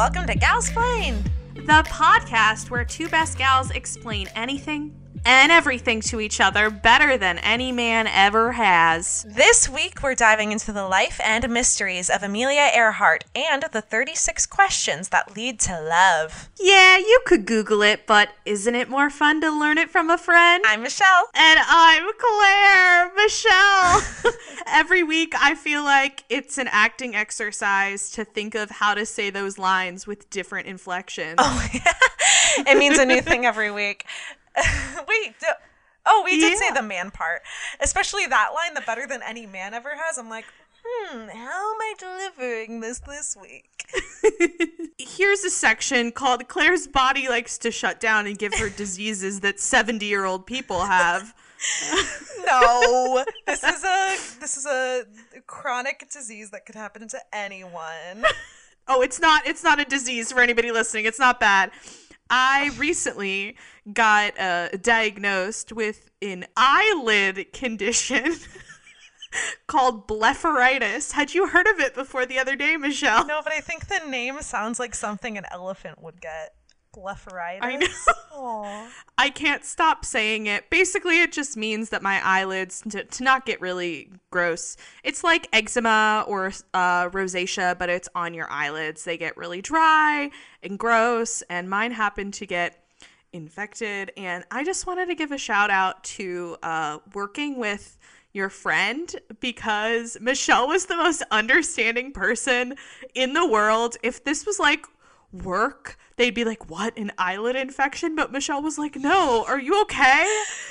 welcome to Galsplained. the podcast where two best gals explain anything and everything to each other better than any man ever has. This week, we're diving into the life and mysteries of Amelia Earhart and the 36 questions that lead to love. Yeah, you could Google it, but isn't it more fun to learn it from a friend? I'm Michelle. and I'm Claire Michelle. Every week, I feel like it's an acting exercise to think of how to say those lines with different inflections. Oh, yeah. it means a new thing every week. Wait, do- oh, we did say the man part, especially that line, the better than any man ever has. I'm like, hmm, how am I delivering this this week? Here's a section called Claire's Body Likes to Shut Down and Give Her Diseases That 70 Year Old People Have. No, this is a this is a chronic disease that could happen to anyone. Oh, it's not it's not a disease for anybody listening. It's not bad. I recently got uh, diagnosed with an eyelid condition called blepharitis. Had you heard of it before the other day, Michelle? No, but I think the name sounds like something an elephant would get. Blepharitis. I know. I can't stop saying it. Basically, it just means that my eyelids, to, to not get really gross, it's like eczema or uh, rosacea, but it's on your eyelids. They get really dry and gross, and mine happened to get infected. And I just wanted to give a shout out to uh, working with your friend because Michelle was the most understanding person in the world. If this was like work, they'd be like, What, an eyelid infection? But Michelle was like, No, are you okay?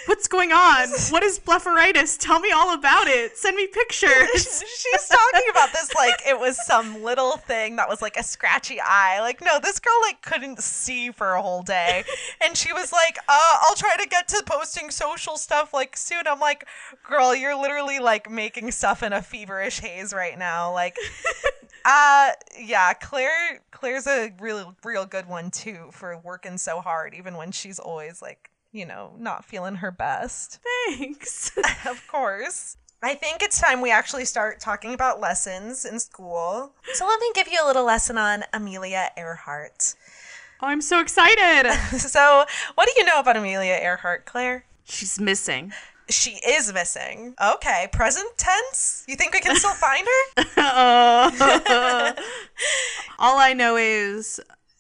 What's going on? What is blepharitis? Tell me all about it. Send me pictures. She's talking about this like it was some little thing that was like a scratchy eye. Like, no, this girl like couldn't see for a whole day. And she was like, uh, I'll try to get to posting social stuff like soon. I'm like, girl, you're literally like making stuff in a feverish haze right now. Like uh yeah, Claire Claire's a real real good one too for working so hard, even when she's always like, you know, not feeling her best. Thanks. Of course. I think it's time we actually start talking about lessons in school. So let me give you a little lesson on Amelia Earhart. Oh, I'm so excited. So, what do you know about Amelia Earhart, Claire? She's missing. She is missing. Okay, present tense? You think we can still find her? Uh, all I know is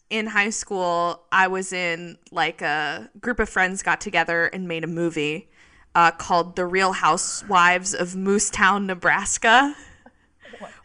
in high school, I was in like a group of friends got together and made a movie uh, called The Real Housewives of Moosetown, Nebraska,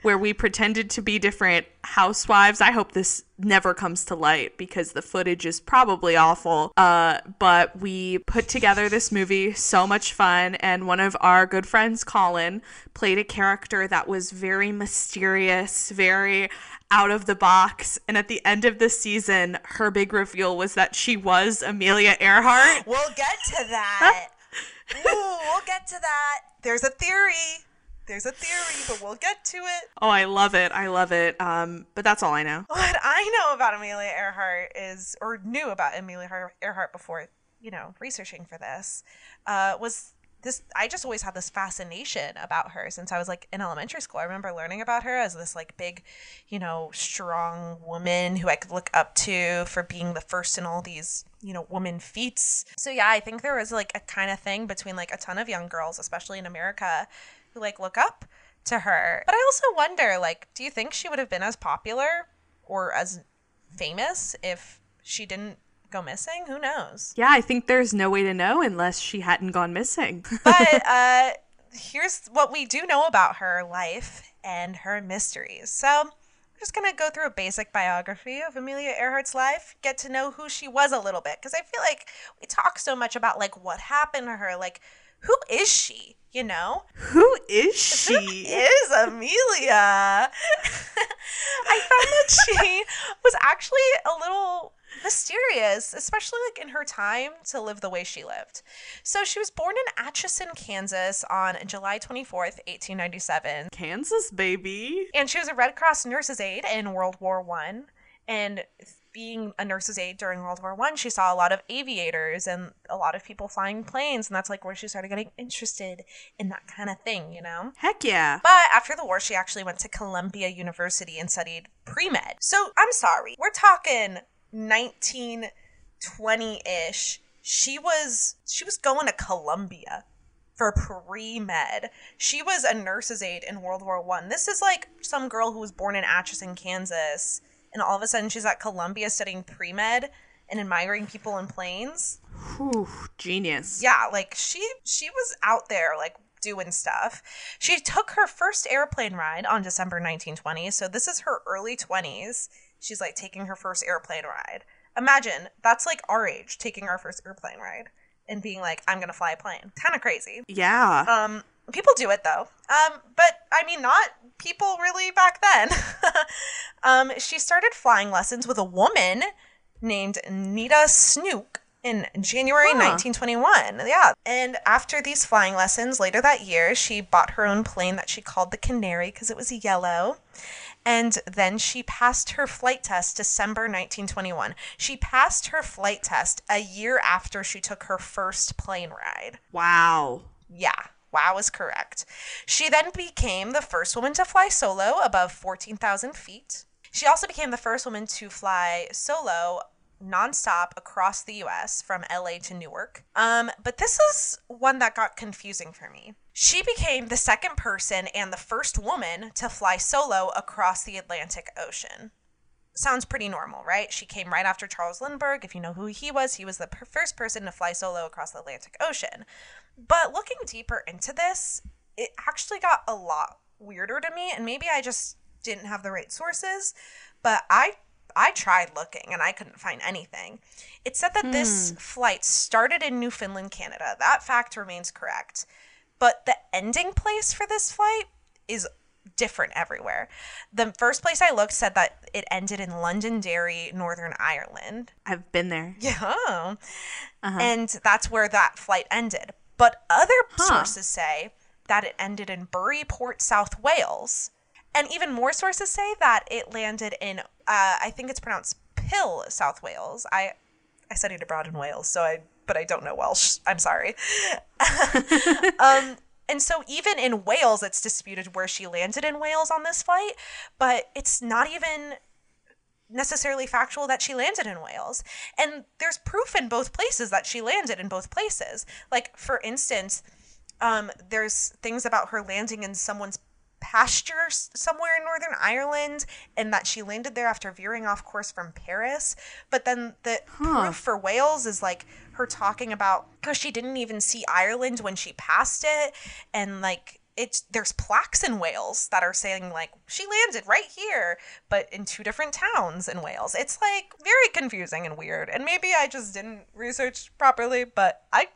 where we pretended to be different housewives. I hope this never comes to light because the footage is probably awful. Uh, but we put together this movie, so much fun. And one of our good friends, Colin, played a character that was very mysterious, very out of the box. And at the end of the season, her big reveal was that she was Amelia Earhart. We'll get to that. Ooh, we'll get to that. There's a theory. There's a theory, but we'll get to it. Oh, I love it. I love it. Um, but that's all I know. What I know about Amelia Earhart is, or knew about Amelia Earhart before, you know, researching for this, uh, was this. I just always had this fascination about her since I was like in elementary school. I remember learning about her as this like big, you know, strong woman who I could look up to for being the first in all these, you know, woman feats. So yeah, I think there was like a kind of thing between like a ton of young girls, especially in America, who like look up to her. But I also wonder, like, do you think she would have been as popular or as famous if she didn't go missing? Who knows? Yeah, I think there's no way to know unless she hadn't gone missing. But uh, here's what we do know about her life and her mysteries. So I'm just going to go through a basic biography of Amelia Earhart's life, get to know who she was a little bit. Because I feel like we talk so much about, like, what happened to her. Like, who is she? You know? Who is she? is Amelia? I found that she was actually a little mysterious, especially like in her time to live the way she lived. So she was born in Atchison, Kansas on July 24th, 1897. Kansas, baby. And she was a Red Cross nurse's aide in World War One. And being a nurse's aide during World War One, she saw a lot of aviators and a lot of people flying planes, and that's like where she started getting interested in that kind of thing, you know. Heck yeah. But after the war, she actually went to Columbia University and studied pre med. So I'm sorry, we're talking 1920 ish. She was she was going to Columbia for pre med. She was a nurse's aide in World War One. This is like some girl who was born in Atchison, Kansas, and all of a sudden she's at Columbia studying pre med and admiring people in planes. Whew, genius. Yeah, like she she was out there like doing stuff. She took her first airplane ride on December 1920, so this is her early 20s. She's like taking her first airplane ride. Imagine that's like our age taking our first airplane ride and being like, I'm gonna fly a plane. Kind of crazy. Yeah. Um, people do it though. Um, but I mean, not people really back then. um, she started flying lessons with a woman named Neta Snook in January Huh. 1921. Yeah. And after these flying lessons later that year, she bought her own plane that she called the Canary because it was yellow. And then she passed her flight test December 1921. She passed her flight test a year after she took her first plane ride. wow. Yeah, wow is correct. She then became the first woman to fly solo above 14,000 feet. She also became the first woman to fly solo nonstop across the US from LA to Newark. Um, but this is one that got confusing for me. She became the second person and the first woman to fly solo across the Atlantic Ocean sounds pretty normal, right? She came right after Charles Lindbergh. If you know who he was, he was the per- first person to fly solo across the Atlantic Ocean. But looking deeper into this, it actually got a lot weirder to me, and maybe I just didn't have the right sources. But I I tried looking and I couldn't find anything. It said that this hmm. flight started in Newfoundland, Canada. That fact remains correct. But the ending place for this flight is different everywhere. The first place I looked said that it ended in Londonderry, Northern Ireland. I've been there. Yeah. And that's where that flight ended. But other Huh. sources say that it ended in Burry Port, South Wales. And even more sources say that it landed in, uh, I think it's pronounced Pill, South Wales. I, I studied abroad in Wales, so I, but I don't know Welsh. I'm sorry. um, and so even in Wales, it's disputed where she landed in Wales on this flight, but it's not even necessarily factual that she landed in Wales. And there's proof in both places that she landed in both places. Like, for instance, um, there's things about her landing in someone's pasture somewhere in Northern Ireland and that she landed there after veering off course from Paris. But then the proof for Wales is like her talking about how she didn't even see Ireland when she passed it and like it's there's plaques in Wales that are saying like she landed right here but in two different towns in Wales. It's like very confusing and weird. And maybe I just didn't research properly, but I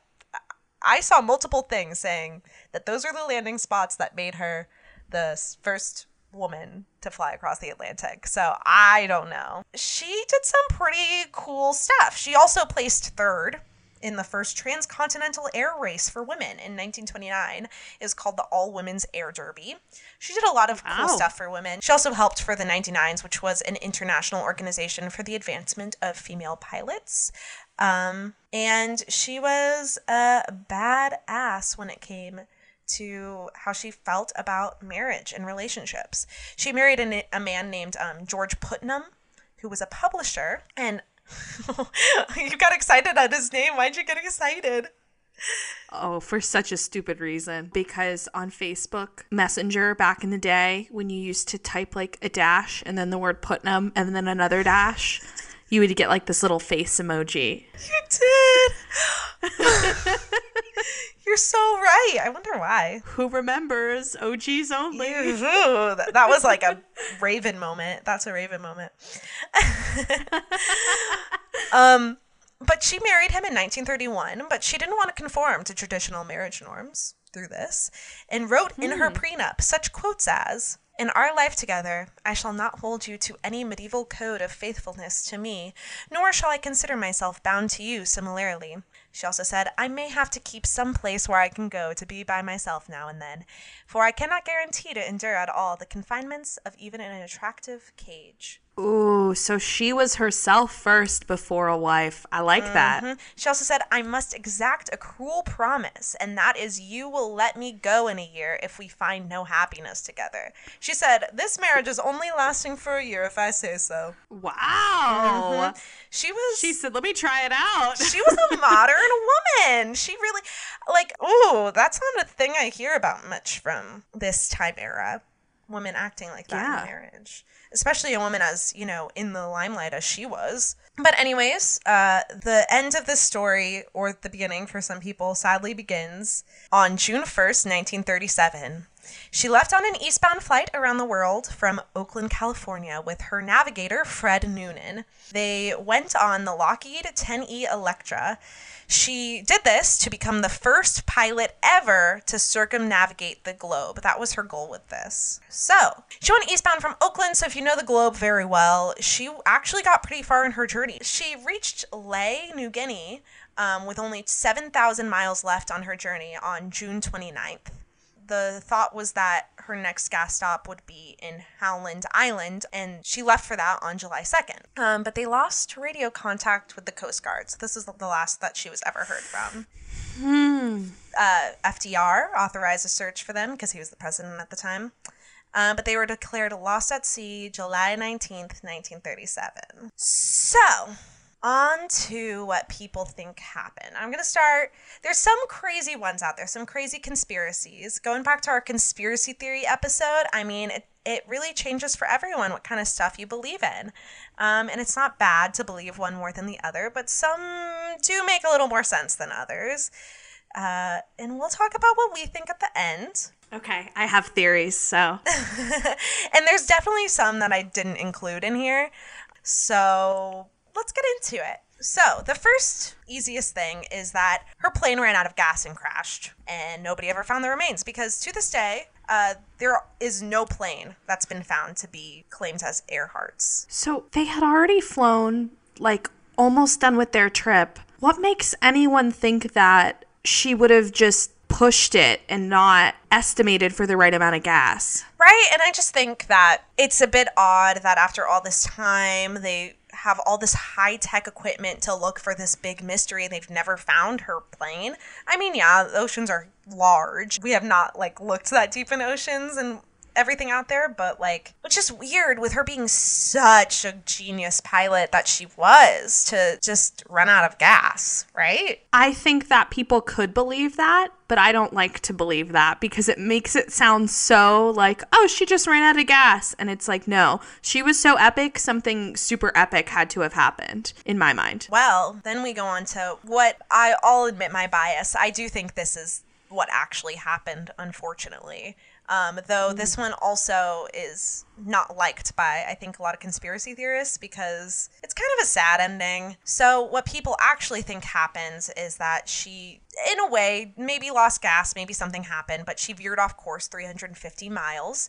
I saw multiple things saying that those are the landing spots that made her the first woman to fly across the Atlantic. So I don't know. She did some pretty cool stuff. She also placed third in the first transcontinental air race for women in 1929 is called the All Women's Air Derby. She did a lot of cool Wow. stuff for women. She also helped for the 99s, which was an international organization for the advancement of female pilots. Um, and she was a badass when it came to how she felt about marriage and relationships. She married a, a man named um, George Putnam, who was a publisher. And you got excited at his name. Why'd you get excited? Oh, for such a stupid reason. Because on Facebook Messenger back in the day, when you used to type like a dash and then the word Putnam and then another dash, you would get like this little face emoji. You did. You're so right. I wonder why. Who remembers OGs only? That, that was like a Raven moment. That's a Raven moment. um, but she married him in 1931, but she didn't want to conform to traditional marriage norms through this, and wrote in her prenup such quotes as, in our life together, I shall not hold you to any medieval code of faithfulness to me, nor shall I consider myself bound to you similarly. She also said, I may have to keep some place where I can go to be by myself now and then, for I cannot guarantee to endure at all the confinements of even an attractive cage. Ooh, so she was herself first before a wife. I like that. Mm-hmm. She also said, I must exact a cruel promise, and that is you will let me go in a year if we find no happiness together. She said, This marriage is only lasting for a year if I say so. Wow. Mm-hmm. She was. She said, let me try it out. she was a modern woman. She really, like, ooh, that's not a thing I hear about much from this time era. Women acting like that Yeah. in marriage, especially a woman as you know in the limelight as she was. But anyways, uh, the end of this story, or the beginning for some people, sadly begins on June first, nineteen thirty-seven. She left on an eastbound flight around the world from Oakland, California, with her navigator, Fred Noonan. They went on the Lockheed 10E Electra. She did this to become the first pilot ever to circumnavigate the globe. That was her goal with this. So, she went eastbound from Oakland, so if you know the globe very well, she actually got pretty far in her journey. She reached Lae, New Guinea, um, with only 7,000 miles left on her journey on June 29th the thought was that her next gas stop would be in Howland Island, and she left for that on July 2nd. Um, but they lost radio contact with the Coast Guard, so this is the last that she was ever heard from. Uh, FDR authorized a search for them because he was the president at the time. Uh, but they were declared lost at sea July 19th, 1937. So, on to what people think happened. I'm going to start. There's some crazy ones out there, some crazy conspiracies. Going back to our conspiracy theory episode, I mean, it, it really changes for everyone what kind of stuff you believe in. Um, and it's not bad to believe one more than the other, but some do make a little more sense than others. Uh, and we'll talk about what we think at the end. Okay, I have theories, so. And there's definitely some that I didn't include in here. So let's get into it. So, the first easiest thing is that her plane ran out of gas and crashed, and nobody ever found the remains because to this day, uh, there is no plane that's been found to be claimed as Earhart's. So they had already flown, like, almost done with their trip. What makes anyone think that she would have just pushed it and not estimated for the right amount of gas? Right? And I just think that it's a bit odd that after all this time, they have all this high tech equipment to look for this big mystery and they've never found her plane. I mean, yeah, the oceans are large. We have not like looked that deep in oceans and everything out there, but like it's just weird with her being such a genius pilot that she was to just run out of gas, right? I think that people could believe that, but I don't like to believe that because it makes it sound so like, oh, she just ran out of gas. And it's like, no, she was so epic, something super epic had to have happened in my mind. Well, then we go on to what I, I'll admit my bias. I do think this is what actually happened, unfortunately. Um, though this one also is not liked by, I think, a lot of conspiracy theorists because it's kind of a sad ending. So, what people actually think happens is that she, in a way, maybe lost gas, maybe something happened, but she veered off course 350 miles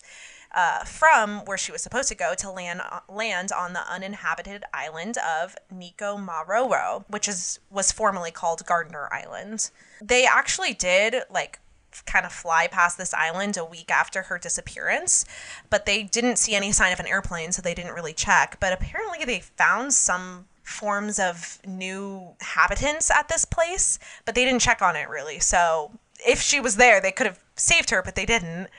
uh, from where she was supposed to go to land land on the uninhabited island of Nikumaroro, which is was formerly called Gardner Island. They actually did like kind of fly past this island a week after her disappearance, but they didn't see any sign of an airplane, so they didn't really check. But apparently, they found some forms of new habitants at this place, but they didn't check on it really. So if she was there, they could have saved her, but they didn't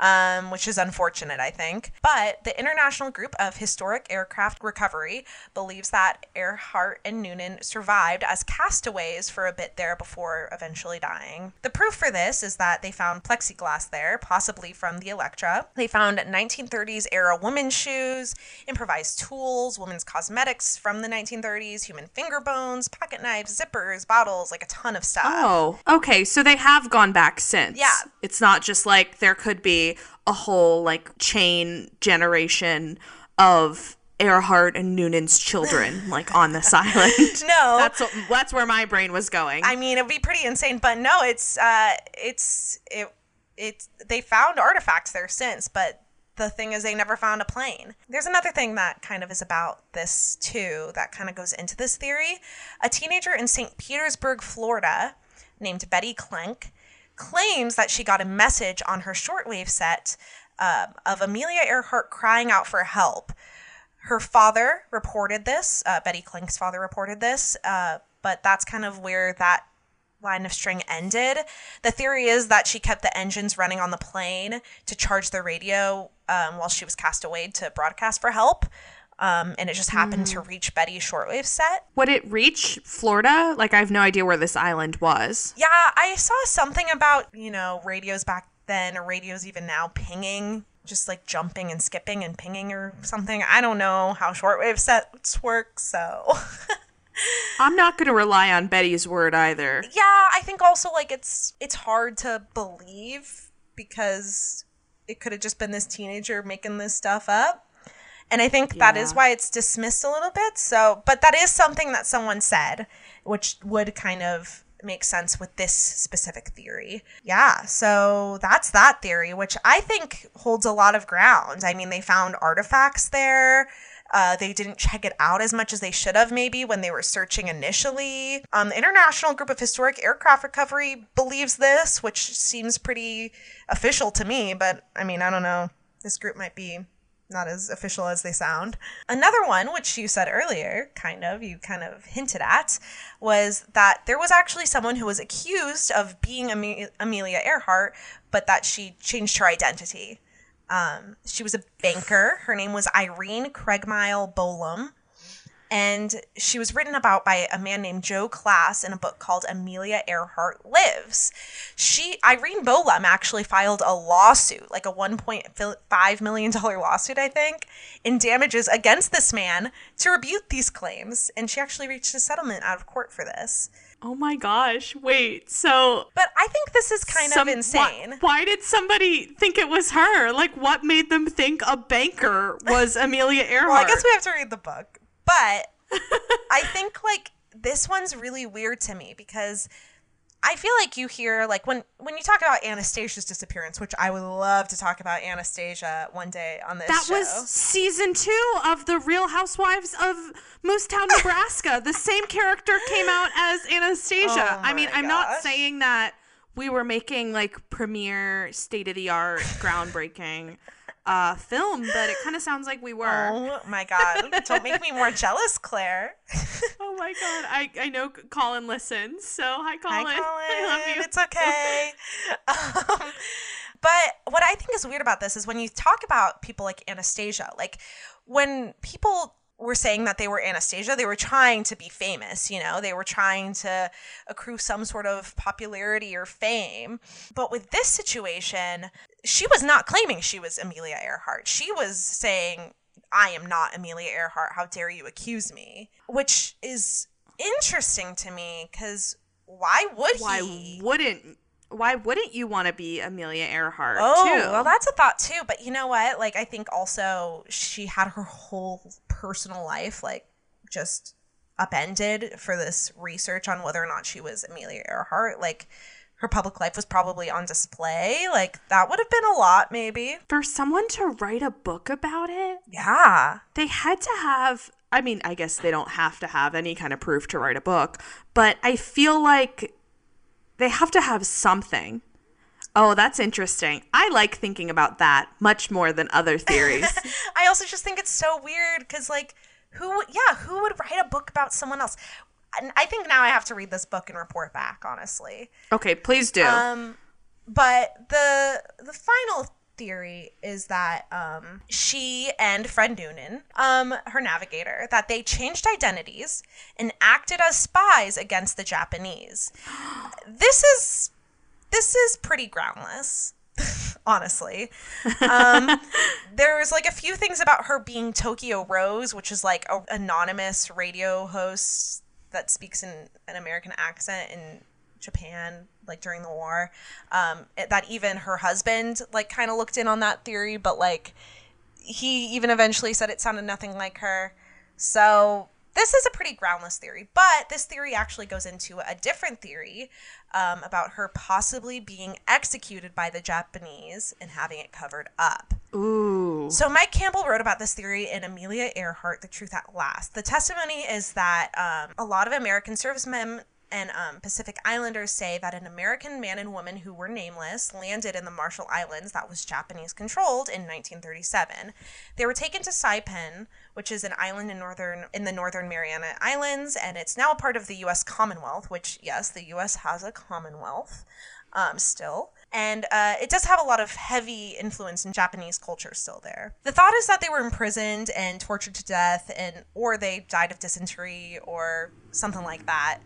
um, which is unfortunate, I think. But the International Group of Historic Aircraft Recovery believes that Earhart and Noonan survived as castaways for a bit there before eventually dying. The proof for this is that they found plexiglass there, possibly from the Electra. They found 1930s era women's shoes, improvised tools, women's cosmetics from the 1930s, human finger bones, pocket knives, zippers, bottles, like a ton of stuff. Oh, okay. So they have gone back since. Yeah. It's not just like there could be a whole like chain generation of Earhart and Noonan's children like on this island. No. That's that's where my brain was going. I mean, it'd be pretty insane, but no, it's uh, it's it it's they found artifacts there since, but the thing is they never found a plane. There's another thing that kind of is about this too that kind of goes into this theory. A teenager in St. Petersburg, Florida, named Betty Klenk, claims that she got a message on her shortwave set um, of Amelia Earhart crying out for help. her father reported this. Uh, Betty Klenk's father reported this, uh, but that's kind of where that line of string ended. The theory is that she kept the engines running on the plane to charge the radio um, while she was cast away to broadcast for help. Um, and it just happened to reach Betty's shortwave set. Would it reach Florida? Like, I have no idea where this island was. Yeah, I saw something about, you know, radios back then, or radios even now, pinging, just like jumping and skipping and pinging or something. I don't know how shortwave sets work, so. I'm not going to rely on Betty's word either. yeah, I think also like it's it's hard to believe because it could have just been this teenager making this stuff up. And I think that is why it's dismissed a little bit. So, but that is something that someone said, which would kind of make sense with this specific theory. Yeah, so that's that theory, which I think holds a lot of ground. I mean, they found artifacts there. Uh, they didn't check it out as much as they should have, maybe, when they were searching initially. Um, the International Group of Historic Aircraft Recovery believes this, which seems pretty official to me, but I mean, I don't know. This group might be not as official as they sound. Another one, which you said earlier, kind of, you kind of hinted at, was that there was actually someone who was accused of being Ame- Amelia Earhart, but that she changed her identity. Um, she was a banker. Her name was Irene Craigmile Bolam. And she was written about by a man named Joe Klaas in a book called Amelia Earhart Lives. She, Irene Bolam, actually filed a lawsuit, like a $1.5 million lawsuit, I think, in damages against this man to rebut these claims. And she actually reached a settlement out of court for this. Oh my gosh. Wait, so. But I think this is kind some- of insane. Why, why did somebody think it was her? Like, what made them think a banker was Amelia Earhart? Well, I guess we have to read the book. But I think like this one's really weird to me because I feel like you hear like when when you talk about Anastasia's disappearance, which I would love to talk about Anastasia one day on this That show. was season two of The Real Housewives of Moosetown, Nebraska. the same character came out as Anastasia. Oh I mean, I'm not saying that we were making like premier, state of the art, groundbreaking uh, film, but it kind of sounds like we were. Oh my god! Don't make me more jealous, Claire. Oh my god, I, I know Colin listens. So hi Colin. Hi, Colin. I love you. It's okay. um, but what I think is weird about this is when you talk about people like Anastasia, like when people were saying that they were Anastasia, they were trying to be famous, you know, they were trying to accrue some sort of popularity or fame. But with this situation, she was not claiming she was Amelia Earhart. She was saying, I am not Amelia Earhart. How dare you accuse me? Which is interesting to me because why would why he? wouldn't why wouldn't you want to be Amelia Earhart Oh, too? well, that's a thought too. But you know what? Like, I think also she had her whole personal life, like, just upended for this research on whether or not she was Amelia Earhart. Like, her public life was probably on display. Like, that would have been a lot, maybe. For someone to write a book about it, Yeah. they had to have I mean, I guess they don't have to have any kind of proof to write a book, but I feel like they have to have something. Oh, that's interesting. I like thinking about that much more than other theories. I also just think it's so weird because, like, who, yeah, who would write a book about someone else? And I think now I have to read this book and report back, honestly. okay, please do. Um, but the the final theory is that um, she and Fred Noonan, um, her navigator, that they changed identities and acted as spies against the Japanese. This is this is pretty groundless. Honestly, um, there's like a few things about her being Tokyo Rose, which is like a anonymous radio host that speaks in an American accent in Japan, like during the war. Um, that even her husband like kind of looked in on that theory, but like he even eventually said it sounded nothing like her. So this is a pretty groundless theory, but this theory actually goes into a different theory um, about her possibly being executed by the Japanese and having it covered up. Ooh. So Mike Campbell wrote about this theory in Amelia Earhart, The Truth at Last. The testimony is that um, a lot of American servicemen and um, Pacific Islanders say that an American man and woman who were nameless landed in the Marshall Islands that was Japanese controlled in 1937. They were taken to Saipan, which is an island in northern in the Northern Mariana Islands, and it's now a part of the U.S. Commonwealth. Which yes, the U.S. has a Commonwealth um, still. And uh, it does have a lot of heavy influence in Japanese culture still there. The thought is that they were imprisoned and tortured to death, and or they died of dysentery or something like that.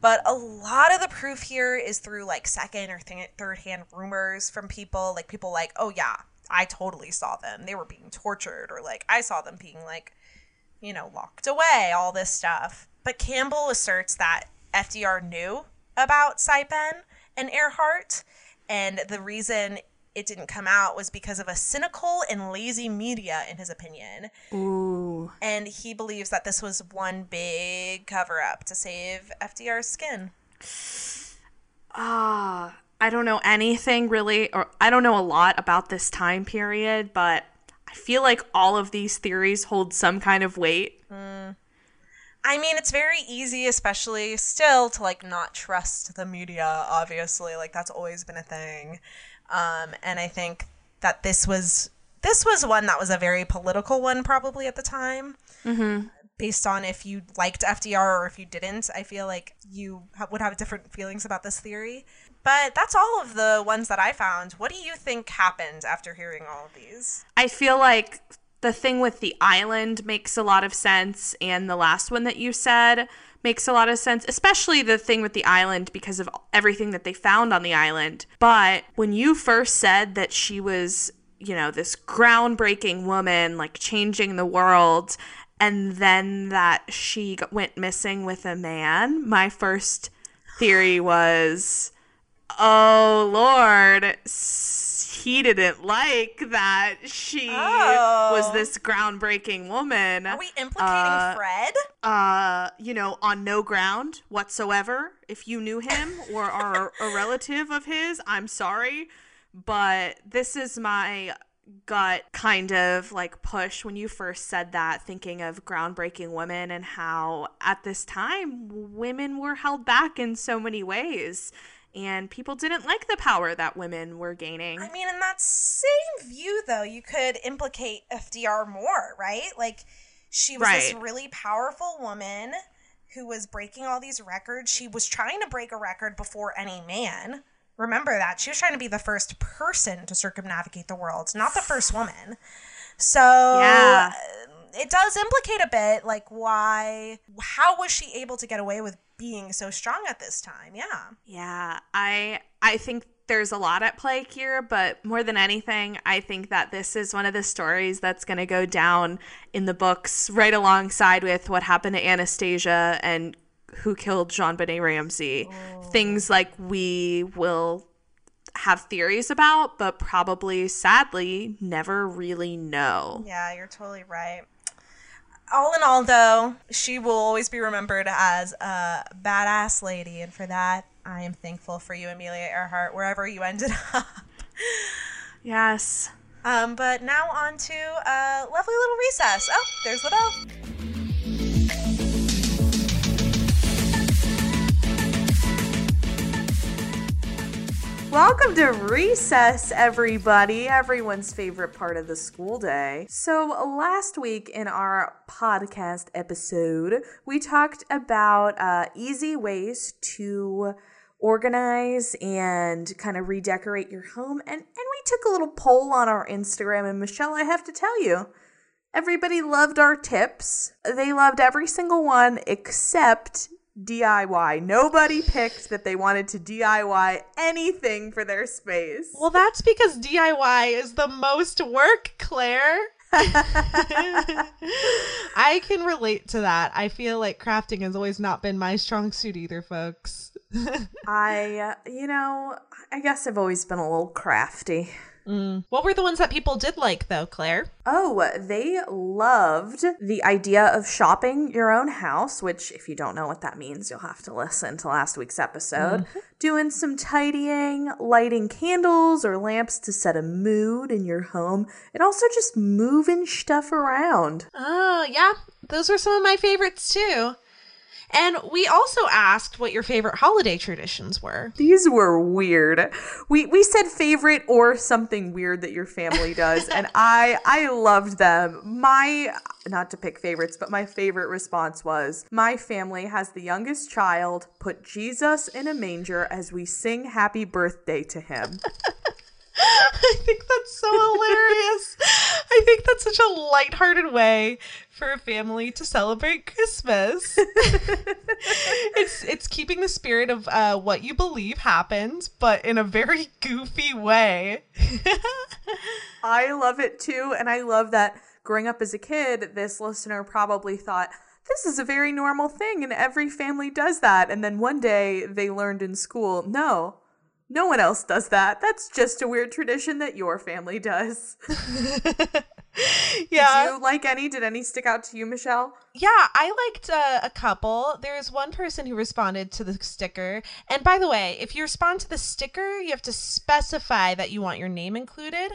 But a lot of the proof here is through like second or th- third hand rumors from people, like people like, oh yeah, I totally saw them. They were being tortured, or like I saw them being like, you know, locked away, all this stuff. But Campbell asserts that FDR knew about Saipan and Earhart, and the reason it didn't come out was because of a cynical and lazy media, in his opinion. Ooh. And he believes that this was one big cover up to save FDR's skin. Ah, I don't know anything really, or I don't know a lot about this time period, but I feel like all of these theories hold some kind of weight. I mean, it's very easy, especially still, to like not trust the media, obviously. Like, that's always been a thing. Um, and I think that this was this was one that was a very political one probably at the time. Based on if you liked fdr or if you didn't i feel like you ha- would have different feelings about this theory. But that's all of the ones that i found. What do you think happened after hearing all of these? I feel like the thing with the island makes a lot of sense, and the last one that you said makes a lot of sense, especially the thing with the island because of everything that they found on the island. But when you first said that she was, you know, this groundbreaking woman, like changing the world, and then that she went missing with a man, my first theory was oh lord s- he didn't like that she Oh. was this groundbreaking woman. Are we implicating Uh, fred? uh you know on no ground whatsoever. If you knew him or are a relative of his i'm sorry. But this is my gut kind of like push when you first said that thinking of groundbreaking women and how at this time women were held back in so many ways and people didn't like the power that women were gaining I mean, in that same view, though, you could implicate FDR more, right? Like, she was this really powerful woman who was breaking all these records. She was trying to break a record before any man. Remember that. She was trying to be the first person to circumnavigate the world, not the first woman. So, Yeah. Uh, it does implicate a bit, like, why, how was she able to get away with being so strong at this time? Yeah. Yeah, I I think there's a lot at play here, but more than anything, I think that this is one of the stories that's going to go down in the books right alongside with what happened to Anastasia and who killed JonBenét Ramsey. Oh. Things like we will have theories about, but probably sadly never really know. Yeah, you're totally right. All in all, though, she will always be remembered as a badass lady, and for that, I am thankful for you, Amelia Earhart, wherever you ended up. Yes. Um, but now on to a lovely little recess. Oh, there's the bell. Welcome to recess, everybody, everyone's favorite part of the school day. So, last week in our podcast episode, we talked about uh, easy ways to organize and kind of redecorate your home. And, and we took a little poll on our Instagram. And, Michelle, I have to tell you, everybody loved our tips. They loved every single one except DIY. Nobody picked that they wanted to DIY anything for their space. Well, that's because DIY is the most work, Claire. I can relate to that. I feel like crafting has always not been my strong suit either, folks. I, uh, you know, I guess I've always been a little crafty. Mm. What were the ones that people did like, though, Claire? Oh, they loved the idea of shopping your own house, which, if you don't know what that means, you'll have to listen to last week's episode. Mm-hmm. Doing some tidying, lighting candles or lamps to set a mood in your home, and also just moving stuff around. Oh, yeah. Those were some of my favorites, too. And we also asked what your favorite holiday traditions were. These were weird. We we said favorite or something weird that your family does, and I I loved them. My not to pick favorites, but my favorite response was my family has the youngest child put Jesus in a manger as we sing happy birthday to him. I think that's so hilarious. I think that's such a lighthearted way for a family to celebrate Christmas. it's it's keeping the spirit of uh, what you believe happens, but in a very goofy way. I love it too, and I love that growing up as a kid, this listener probably thought this is a very normal thing and every family does that. And then one day they learned in school, no, no one else does that. That's just a weird tradition that your family does. yeah. Did you like any? Did any stick out to you, Michelle? Yeah, I liked uh, a couple. There's one person who responded to the sticker. And by the way, if you respond to the sticker, you have to specify that you want your name included.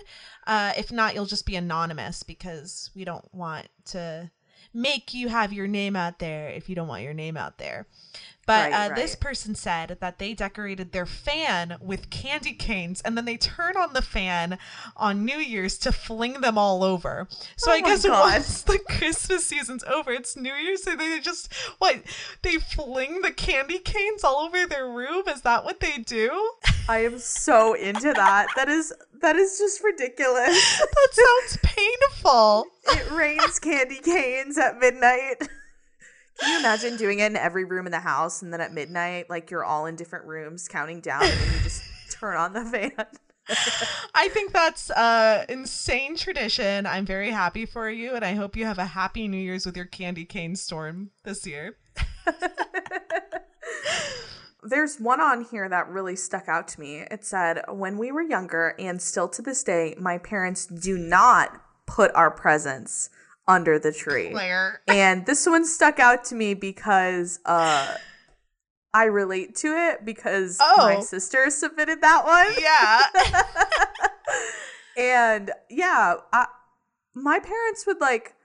Uh, if not, you'll just be anonymous because we don't want to make you have your name out there if you don't want your name out there. But Right, uh, this person said that they decorated their fan with candy canes and then they turn on the fan on New Year's to fling them all over. So Oh I guess God. once the Christmas season's over, it's New Year's, so they just what they fling the candy canes all over their room. Is that what they do? I am so into that. That is that is just ridiculous. That sounds painful. it rains candy canes at midnight. Can you imagine doing it in every room in the house and then at midnight, like you're all in different rooms counting down and you just turn on the fan? I think that's uh insane tradition. I'm very happy for you, and I hope you have a happy New Year's with your candy cane storm this year. There's one on here that really stuck out to me. It said, When we were younger, and still to this day, my parents do not put our presents under the tree. Claire. and this one stuck out to me because uh I relate to it because my Oh. sister submitted that one. Yeah. and yeah, I, my parents would like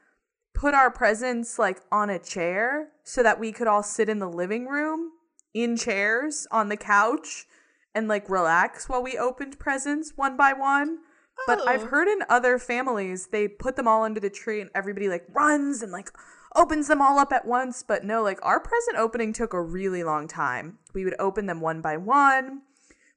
put our presents like on a chair so that we could all sit in the living room in chairs on the couch and like relax while we opened presents one by one. But I've Oh. heard in other families they put them all under the tree and everybody like runs and like opens them all up at once. But no, like our present opening took a really long time. We would open them one by one.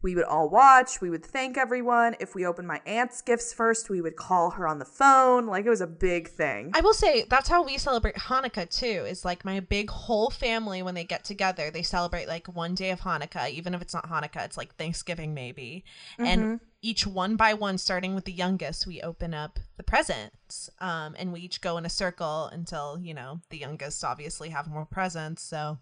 We would all watch. We would thank everyone. If we opened my aunt's gifts first, we would call her on the phone. Like it was a big thing. I will say that's how we celebrate Hanukkah too. Is like my big whole family when they get together, they celebrate like one day of Hanukkah, even if it's not Hanukkah, it's like Thanksgiving maybe. And mm-hmm. Each one by one, starting with the youngest, we open up the presents, um, and we each go in a circle until you know the youngest obviously have more presents, so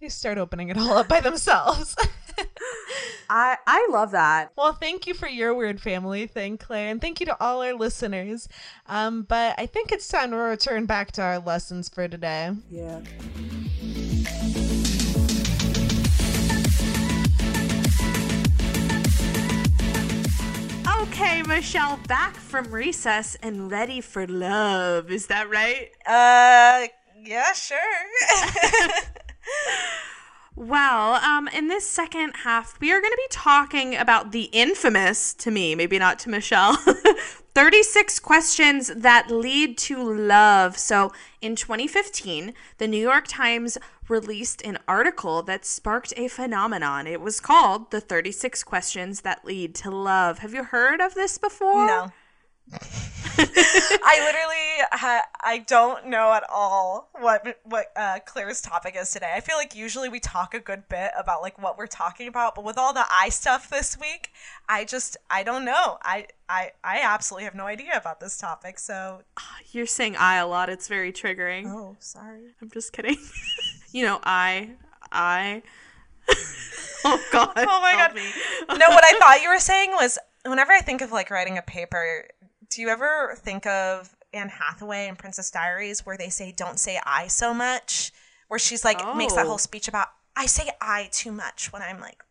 they start opening it all up by themselves. I I love that. Well, thank you for your weird family thing, Claire, and thank you to all our listeners. Um, but I think it's time to return back to our lessons for today. Yeah. Okay, Michelle, back from recess and ready for love. Is that right? Uh, yeah, sure. Well, um, in this second half, we are going to be talking about the infamous, to me, maybe not to Michelle, 36 questions that lead to love. So, in 2015, the New York Times released an article that sparked a phenomenon. It was called The 36 Questions That Lead to Love. Have you heard of this before? no. I literally ha- I don't know at all what what uh, Claire's topic is today. I feel like usually we talk a good bit about like what we're talking about, but with all the eye stuff this week, I just I don't know. I I I absolutely have no idea about this topic. So You're saying I a lot. It's very triggering. oh, sorry. I'm just kidding. you know, I, I. oh God. Oh my god. no, what I thought you were saying was whenever I think of like writing a paper, do you ever think of Anne Hathaway in Princess Diaries where they say don't say I so much? Where she's like makes that Oh. whole speech about I say I too much when I'm like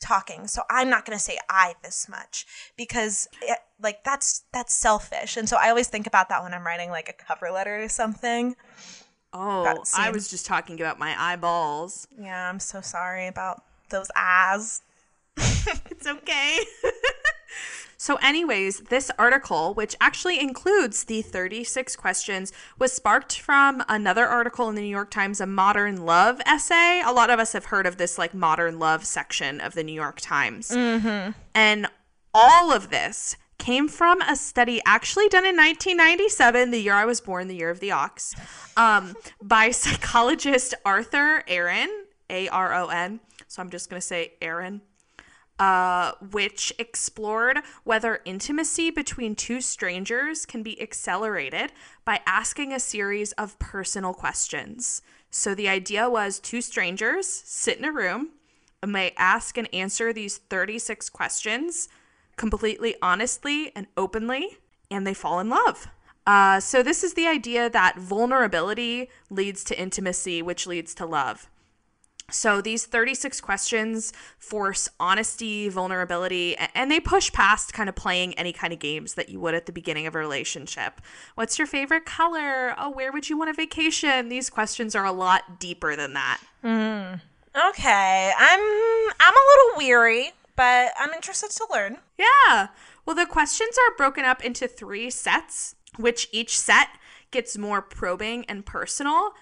talking. So I'm not going to say I this much because it, like that's that's selfish. And so I always think about that when I'm writing like a cover letter or something. Oh, I was just talking about my eyeballs. Yeah, I'm so sorry about those eyes. It's okay. so, anyways, this article, which actually includes the 36 questions, was sparked from another article in the New York Times, a modern love essay. A lot of us have heard of this like modern love section of the New York Times. Mm-hmm. And all of this came from a study actually done in 1997, the year I was born, the year of the ox, um, by psychologist Arthur Aron, A R O N. So I'm just going to say Aaron uh, which explored whether intimacy between two strangers can be accelerated by asking a series of personal questions. So the idea was two strangers sit in a room and they ask and answer these 36 questions completely honestly and openly, and they fall in love. Uh, so, this is the idea that vulnerability leads to intimacy, which leads to love. So these 36 questions force honesty, vulnerability, and they push past kind of playing any kind of games that you would at the beginning of a relationship. What's your favorite color? Oh, where would you want a vacation? These questions are a lot deeper than that. Okay, I'm I'm a little weary, but I'm interested to learn. Yeah. Well, the questions are broken up into three sets, which each set gets more probing and personal.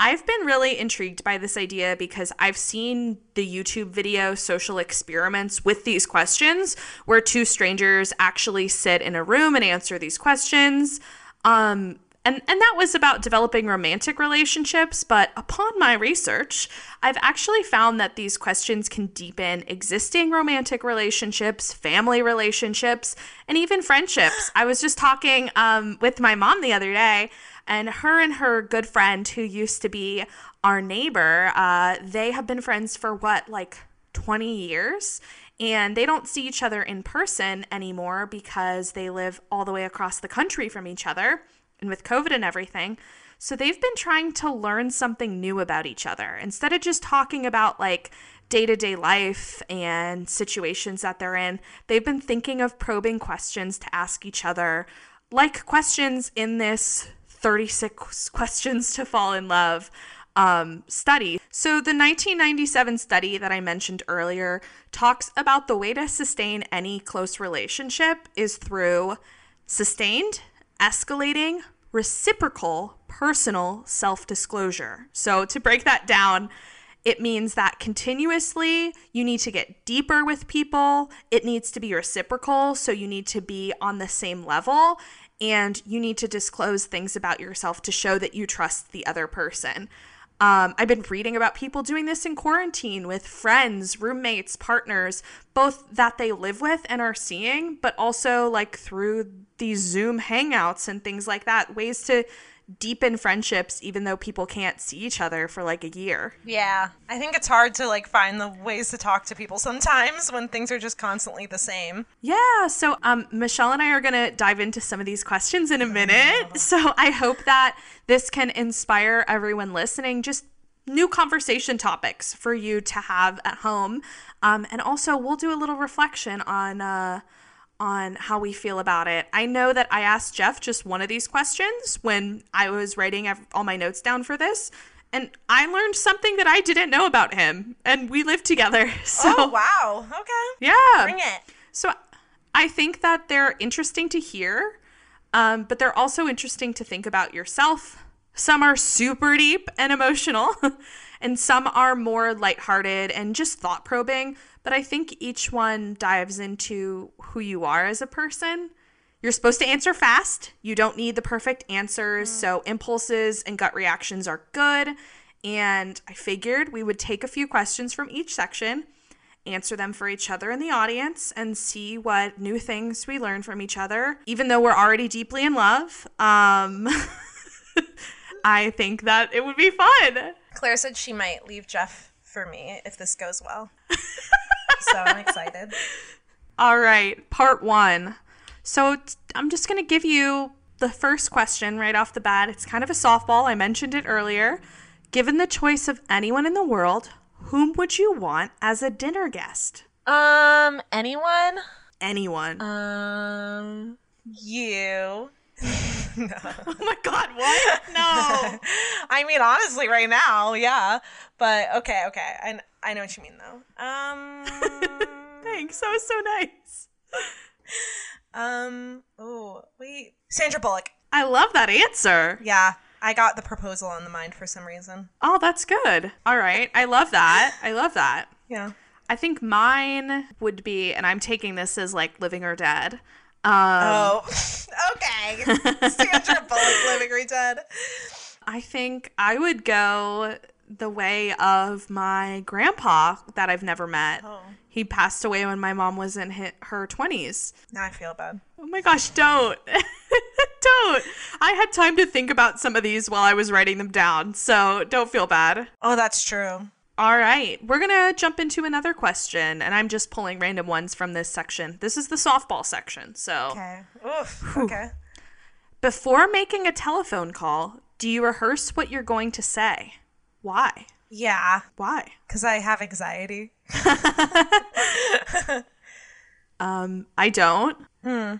I've been really intrigued by this idea because I've seen the YouTube video social experiments with these questions where two strangers actually sit in a room and answer these questions. Um, and, and that was about developing romantic relationships, but upon my research, I've actually found that these questions can deepen existing romantic relationships, family relationships, and even friendships. I was just talking um, with my mom the other day, and her and her good friend, who used to be our neighbor, uh, they have been friends for what, like 20 years? And they don't see each other in person anymore because they live all the way across the country from each other and with COVID and everything. So they've been trying to learn something new about each other instead of just talking about like day to day life and situations that they're in. They've been thinking of probing questions to ask each other, like questions in this 36 questions to fall in love um, study. So, the 1997 study that I mentioned earlier talks about the way to sustain any close relationship is through sustained, escalating, reciprocal, personal self disclosure. So, to break that down, it means that continuously you need to get deeper with people. It needs to be reciprocal. So, you need to be on the same level and you need to disclose things about yourself to show that you trust the other person. Um, I've been reading about people doing this in quarantine with friends, roommates, partners, both that they live with and are seeing, but also like through these Zoom hangouts and things like that, ways to deepen friendships even though people can't see each other for like a year. Yeah, I think it's hard to like find the ways to talk to people sometimes when things are just constantly the same. Yeah, so um, Michelle and I are going to dive into some of these questions in a minute. So I hope that this can inspire everyone listening just new conversation topics for you to have at home. Um, and also, we'll do a little reflection on. Uh, on how we feel about it. I know that I asked Jeff just one of these questions when I was writing all my notes down for this, and I learned something that I didn't know about him, and we live together. So, Oh wow. Okay. yeah. Bring it. So I think that they're interesting to hear, um, but they're also interesting to think about yourself. Some are super deep and emotional, and some are more lighthearted and just thought probing. But I think each one dives into who you are as a person. You're supposed to answer fast. You don't need the perfect answers. So impulses and gut reactions are good. And I figured we would take a few questions from each section answer them for each other in the audience and see what new things we learn from each other even though we're already deeply in love um i think that it would be fun Claire said she might leave Jeff for me if this goes well. so I'm excited. all right part one so t- i'm just going to give you the first question right off the bat it's kind of a softball i mentioned it earlier given the choice of anyone in the world whom would you want as a dinner guest Um, anyone? anyone Um, you. Oh my god, what? No. I mean, honestly, right now, yeah. But okay, okay. I, I know what you mean, though. Um, Thanks. That was so nice. um, oh, wait. Sandra Bullock. I love that answer. Yeah, I got the proposal on the mind for some reason. Oh, that's good. All right. I love that. I love that. Yeah. I think mine would be, and I'm taking this as like living or dead. Um, Oh, okay. Sandra Bullock, living or dead. I think I would go the way of my grandpa that I've never met. Oh. He passed away when my mom was in her 20s. Now I feel bad. Oh my gosh, don't. don't. I had time to think about some of these while I was writing them down, so don't feel bad. Oh, that's true. All right, we're going to jump into another question, and I'm just pulling random ones from this section. This is the softball section. So, Okay. Oof. Okay. before making a telephone call, do you rehearse what you're going to say? Why? Yeah, Why? because I have anxiety. Um, I don't. Hmm.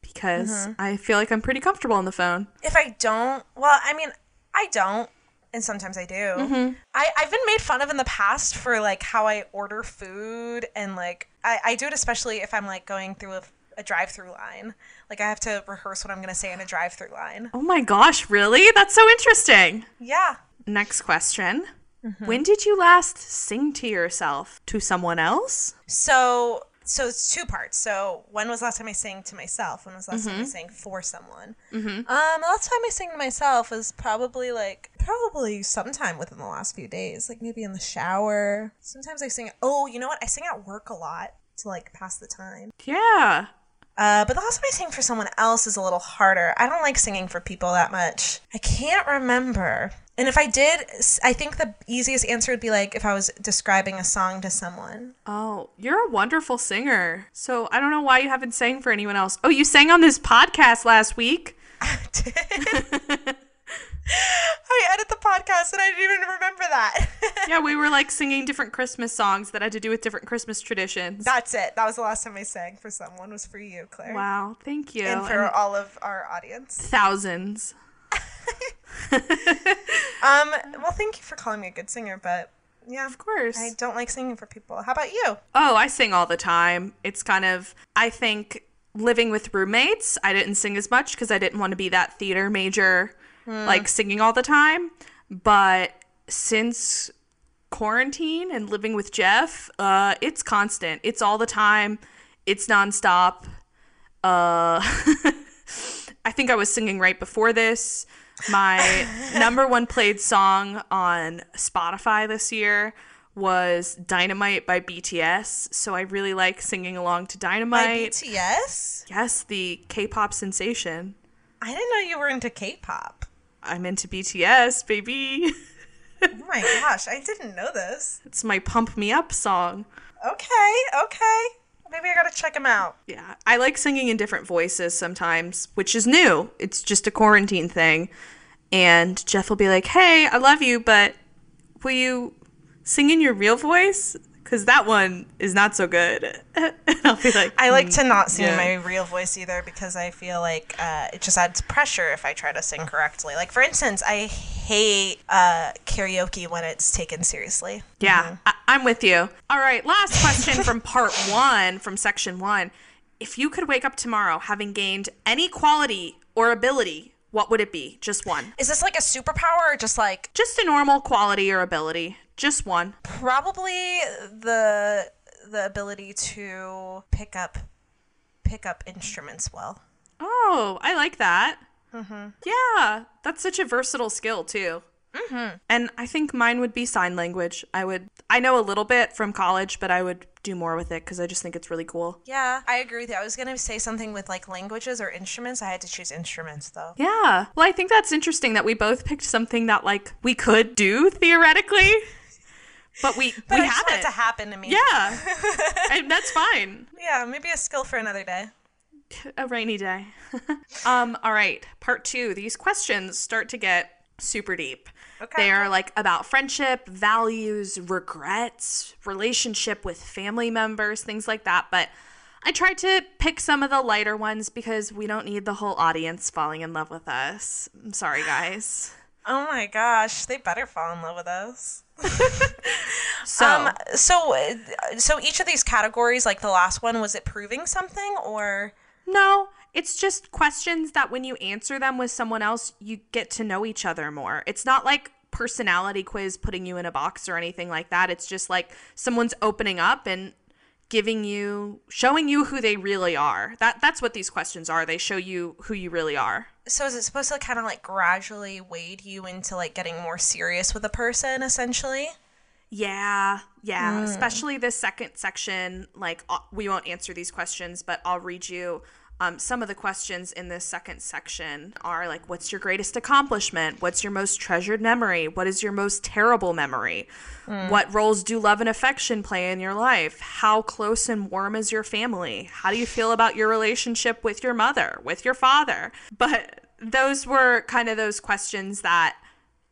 Because I feel like I'm pretty comfortable on the phone. If I don't, well, I mean, I don't, and sometimes I do. I, I've been made fun of in the past for like how I order food, and like I, I do it especially if I'm like going through a, a drive-through line. Like I have to rehearse what I'm gonna say in a drive-through line. Oh my gosh, really? That's so interesting. Yeah. Next question. When did you last sing to yourself? To someone else? So so it's two parts. So when was the last time I sang to myself? When was the last time I sang for someone? Mm-hmm. Um, the last time I sang to myself was probably like probably sometime within the last few days, like maybe in the shower. Sometimes I sing. Oh, you know what? I sing at work a lot to like pass the time. Yeah. Uh, but the last time I sang for someone else is a little harder. I don't like singing for people that much. I can't remember. And if I did, I think the easiest answer would be like if I was describing a song to someone. Oh, you're a wonderful singer. So I don't know why you haven't sang for anyone else. Oh, you sang on this podcast last week. I did. I edit the podcast and I didn't even remember that. Yeah, we were like singing different Christmas songs that had to do with different Christmas traditions. That's it. That was the last time I sang for someone was for you, Claire. wow, thank you. And for And all of our audience. thousands. Um, well, thank you for calling me a good singer, but yeah, Of course. I don't like singing for people. How about you? Oh, I sing all the time. It's kind of, I think, living with roommates, I didn't sing as much because I didn't want to be that theater major, like singing all the time. But since quarantine and living with Jeff, uh, it's constant. It's all the time. It's nonstop. Uh, I think I was singing right before this. My number one played song on Spotify this year was Dynamite by BTS. So I really like singing along to By Dynamite. BTS? yes, the K pop sensation. I didn't know you were into K-pop. I'm into BTS, baby. Oh my gosh, I didn't know this. it's my pump me up song. Okay, okay. Maybe I gotta check them out. Yeah, I like singing in different voices sometimes, which is new. It's just a quarantine thing. And Jeff will be like, "Hey, I love you, but will you sing in your real voice? Because that one is not so good." I'll be like, I like to not sing in yeah. my real voice either because I feel like uh, it just adds pressure if I try to sing correctly. Like, for instance, I hate uh, karaoke when it's taken seriously. Yeah, I- I'm with you. All right, last question from part one, from section one. If you could wake up tomorrow having gained any quality or ability, what would it be? Just one. Is this like a superpower or just like Just a normal quality or ability. Just one. probably the the ability to pick up pick up instruments well? Oh, I like that. Yeah, that's such a versatile skill too. Mm-hmm. And I think mine would be sign language. I would. I know a little bit from college, but I would do more with it because I just think it's really cool. Yeah, I agree with you. I was gonna say something with like languages or instruments. I had to choose instruments though. Yeah. Well, I think that's interesting that we both picked something that like we could do theoretically, but we But we I haven't. it to happen to me. yeah, and that's fine. Yeah, maybe a skill for another day. a rainy day. um, all right, part two. These questions start to get super deep. Okay. They are like about friendship, values, regrets, relationship with family members, things like that. But I tried to pick some of the lighter ones because we don't need the whole audience falling in love with us. I'm sorry, guys. Oh my gosh, they better fall in love with us. So, Um, so, so each of these categories, like the last one, was it proving something or? no, it's just questions that when you answer them with someone else, you get to know each other more. It's not like personality quiz putting you in a box or anything like that. It's just like someone's opening up and giving you showing you who they really are. That that's what these questions are. They show you who you really are. So is it supposed to kind of like gradually wade you into like getting more serious with a person, essentially? Yeah, yeah. Especially this second section. Like, uh, we won't answer these questions, but I'll read you. Um, some of the questions in this second section are like, what's your greatest accomplishment? What's your most treasured memory? What is your most terrible memory? What roles do love and affection play in your life? How close and warm is your family? How do you feel about your relationship with your mother, with your father? But those were kind of those questions that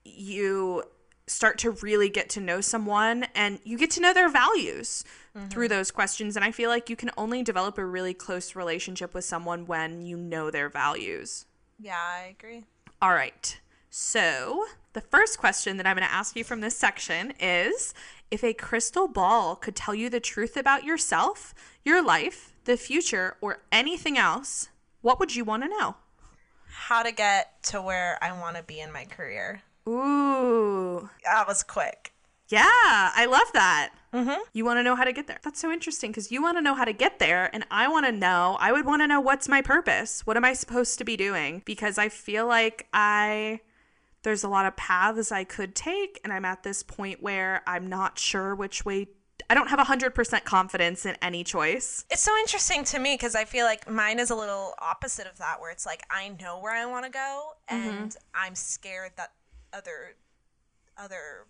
you start to really get to know someone and you get to know their values through mm-hmm. those questions. And I feel like you can only develop a really close relationship with someone when you know their values. Yeah, I agree. All right. So, the first question that I'm going to ask you from this section is if a crystal ball could tell you the truth about yourself, your life, the future, or anything else, what would you want to know? How to get to where I want to be in my career. Ooh. That was quick. Yeah, I love that. Mm-hmm. You want to know how to get there. That's so interesting because you want to know how to get there, and I want to know, I would want to know what's my purpose? What am I supposed to be doing? Because I feel like I, there's a lot of paths I could take, and I'm at this point where I'm not sure which way, I don't have 100% confidence in any choice. It's so interesting to me because I feel like mine is a little opposite of that, where it's like I know where I want to go, and I'm scared that other other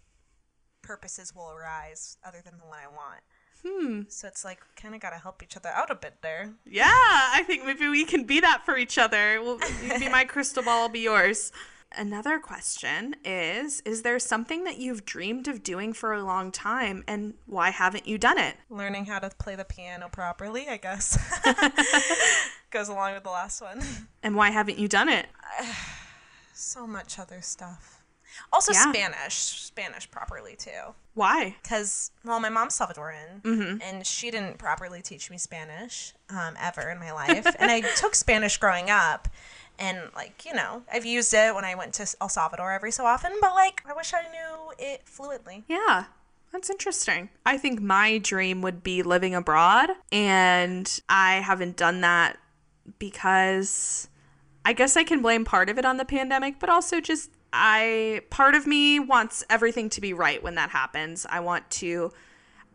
purposes will arise other than the one I want. Hmm. So it's like kind of got to help each other out a bit there. Yeah, I think maybe we can be that for each other. Well, be my crystal ball, I'll be yours. Another question is Is there something that you've dreamed of doing for a long time and why haven't you done it? Learning how to play the piano properly, I guess, goes along with the last one. And why haven't you done it? So much other stuff. Also, Yeah. Spanish, Spanish properly too. Why? because well my mom's salvadoran Mm-hmm. and she didn't properly teach me spanish um, ever in my life and i took spanish growing up and like you know i've used it when i went to el salvador every so often but like i wish i knew it fluently Yeah, that's interesting. I think my dream would be living abroad, and I haven't done that because I guess I can blame part of it on the pandemic, but also just I part of me wants everything to be right when that happens. I want to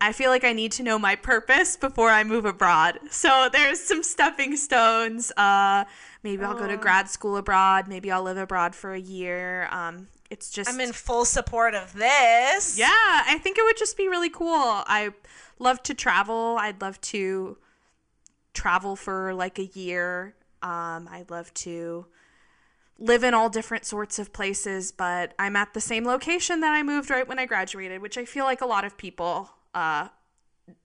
I feel like I need to know my purpose before I move abroad. So there's some stepping stones. Uh maybe I'll go to grad school abroad, maybe I'll live abroad for a year. Um it's just i'm in full support of this yeah, I think it would just be really cool. I love to travel. I'd love to travel for like a year. Um, I'd love to live in all different sorts of places, but I'm at the same location that I moved right when I graduated, which I feel like a lot of people. Uh,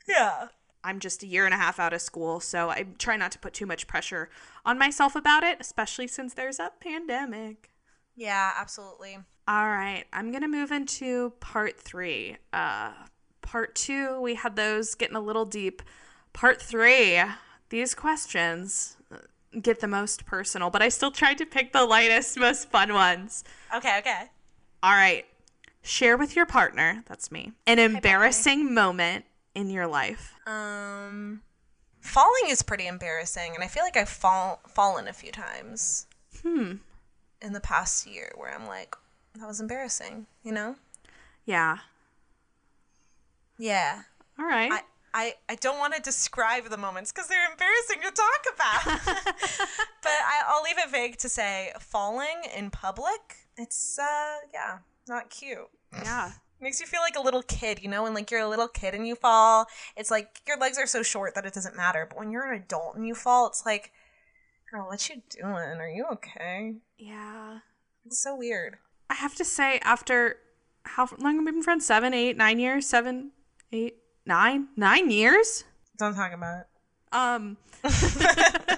yeah I'm just a year and a half out of school, so I try not to put too much pressure on myself about it, especially since there's a pandemic. yeah absolutely All right, I'm gonna move into part three. Uh, part two, we had those getting a little deep. Part three, these questions get the most personal, but I still tried to pick the lightest, most fun ones. okay okay All right, share with your partner, that's me, an embarrassing moment in your life. um falling is pretty embarrassing and i feel like i've fall, fallen a few times Hmm. in the past year where i'm like that was embarrassing you know Yeah. yeah All right. I, I, I don't want to describe the moments because they're embarrassing to talk about. but I, I'll leave it vague to say falling in public. It's uh yeah, not cute. yeah. Makes you feel like a little kid, you know, when like you're a little kid and you fall. It's like your legs are so short that it doesn't matter. But when you're an adult and you fall, it's like, girl, what you doing? Are you okay? Yeah. It's so weird. I have to say, after how long have we been friends? Seven, eight, nine years? Seven, eight, nine? Nine years? Don't talk about it. Um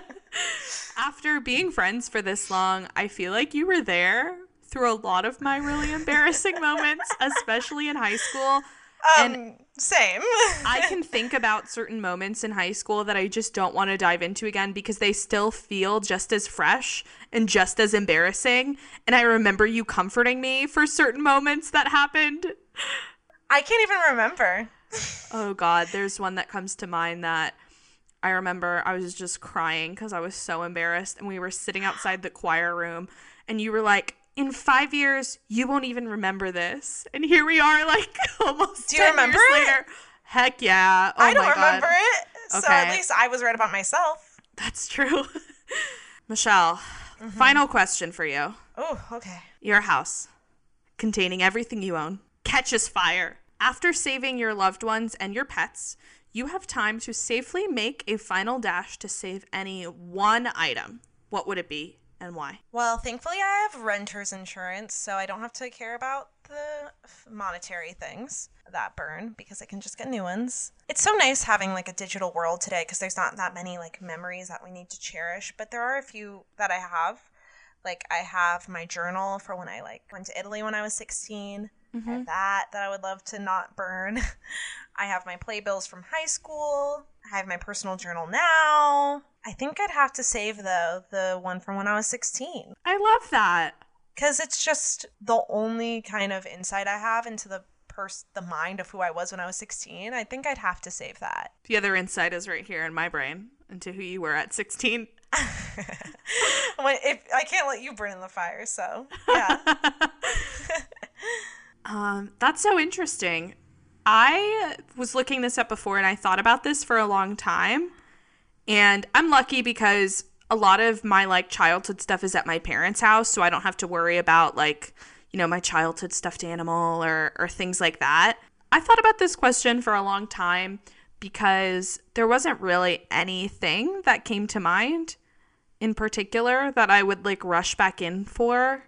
after being friends for this long, I feel like you were there through a lot of my really embarrassing moments, especially in high school. Um, same. I can think about certain moments in high school that I just don't want to dive into again because they still feel just as fresh and just as embarrassing. And I remember you comforting me for certain moments that happened. I can't even remember. Oh God, there's one that comes to mind that I remember I was just crying because I was so embarrassed, and we were sitting outside the choir room, and you were like, "In five years, you won't even remember this," and here we are, like almost. Do you 10 remember years it? later. Heck yeah! Oh I don't remember it. So Okay. at least I was right about myself. That's true. Michelle, Mm-hmm. final question for you. Oh, okay. Your house, containing everything you own, catches fire. After saving your loved ones and your pets, you have time to safely make a final dash to save any one item. What would it be and why? Well, thankfully I have renter's insurance, so I don't have to care about the monetary things that burn because I can just get new ones. It's so nice having like a digital world today because there's not that many like memories that we need to cherish, but there are a few that I have. Like I have my journal for when I like went to Italy when I was 16. Mm-hmm. Have that that I would love to not burn. I have my playbills from high school. I have my personal journal now. I think I'd have to save though the one from when I was 16 I love that. because it's just the only kind of insight I have into the pers- the mind of who I was when I was 16. I think I'd have to save that. The other insight is right here in my brain into who you were at 16. if I can't let you burn in the fire, so yeah. Um, that's so interesting. I was looking this up before and I thought about this for a long time. And I'm lucky because a lot of my like childhood stuff is at my parents' house, so I don't have to worry about like, you know, my childhood stuffed animal or or things like that. I thought about this question for a long time because there wasn't really anything that came to mind in particular that I would like rush back in for.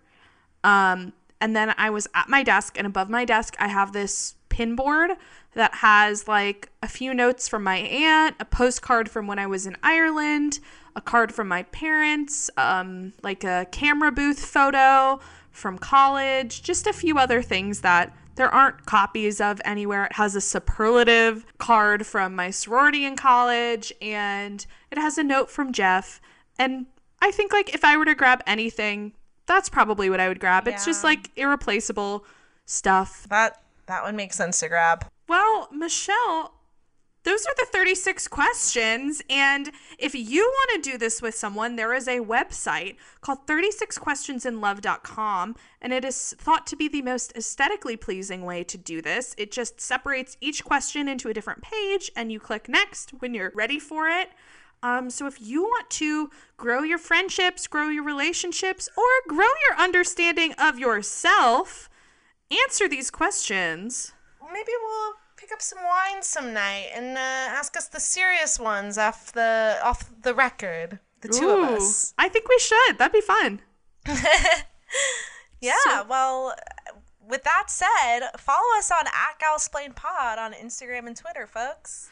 Um, and then I was at my desk, and above my desk, I have this pin board that has like a few notes from my aunt, a postcard from when I was in Ireland, a card from my parents, um, like a camera booth photo from college, just a few other things that there aren't copies of anywhere. It has a superlative card from my sorority in college, and it has a note from Jeff. And I think like if I were to grab anything, that's probably what I would grab. It's just like irreplaceable stuff. That that would make sense to grab. Well, Michelle, those are the 36 questions. And if you want to do this with someone, there is a website called 36questionsinlove.com, and it is thought to be the most aesthetically pleasing way to do this. It just separates each question into a different page, and you click next when you're ready for it. Um, so if you want to grow your friendships, grow your relationships, or grow your understanding of yourself, answer these questions. Maybe we'll pick up some wine some night and uh, ask us the serious ones off the off the record. The two of us. I think we should. That'd be fun. Yeah. So- well, with that said, follow us on at Galsplained Pod on Instagram and Twitter, folks.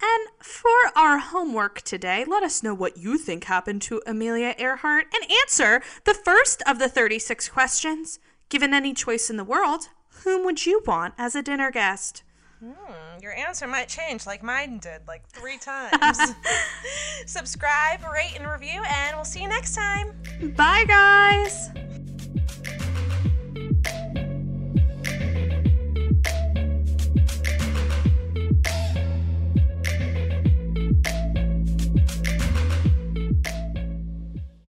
And for our homework today, let us know what you think happened to Amelia Earhart and answer the first of the 36 questions. Given any choice in the world, whom would you want as a dinner guest? Hmm, your answer might change like mine did, like three times. Subscribe, rate, and review, and we'll see you next time. Bye, guys!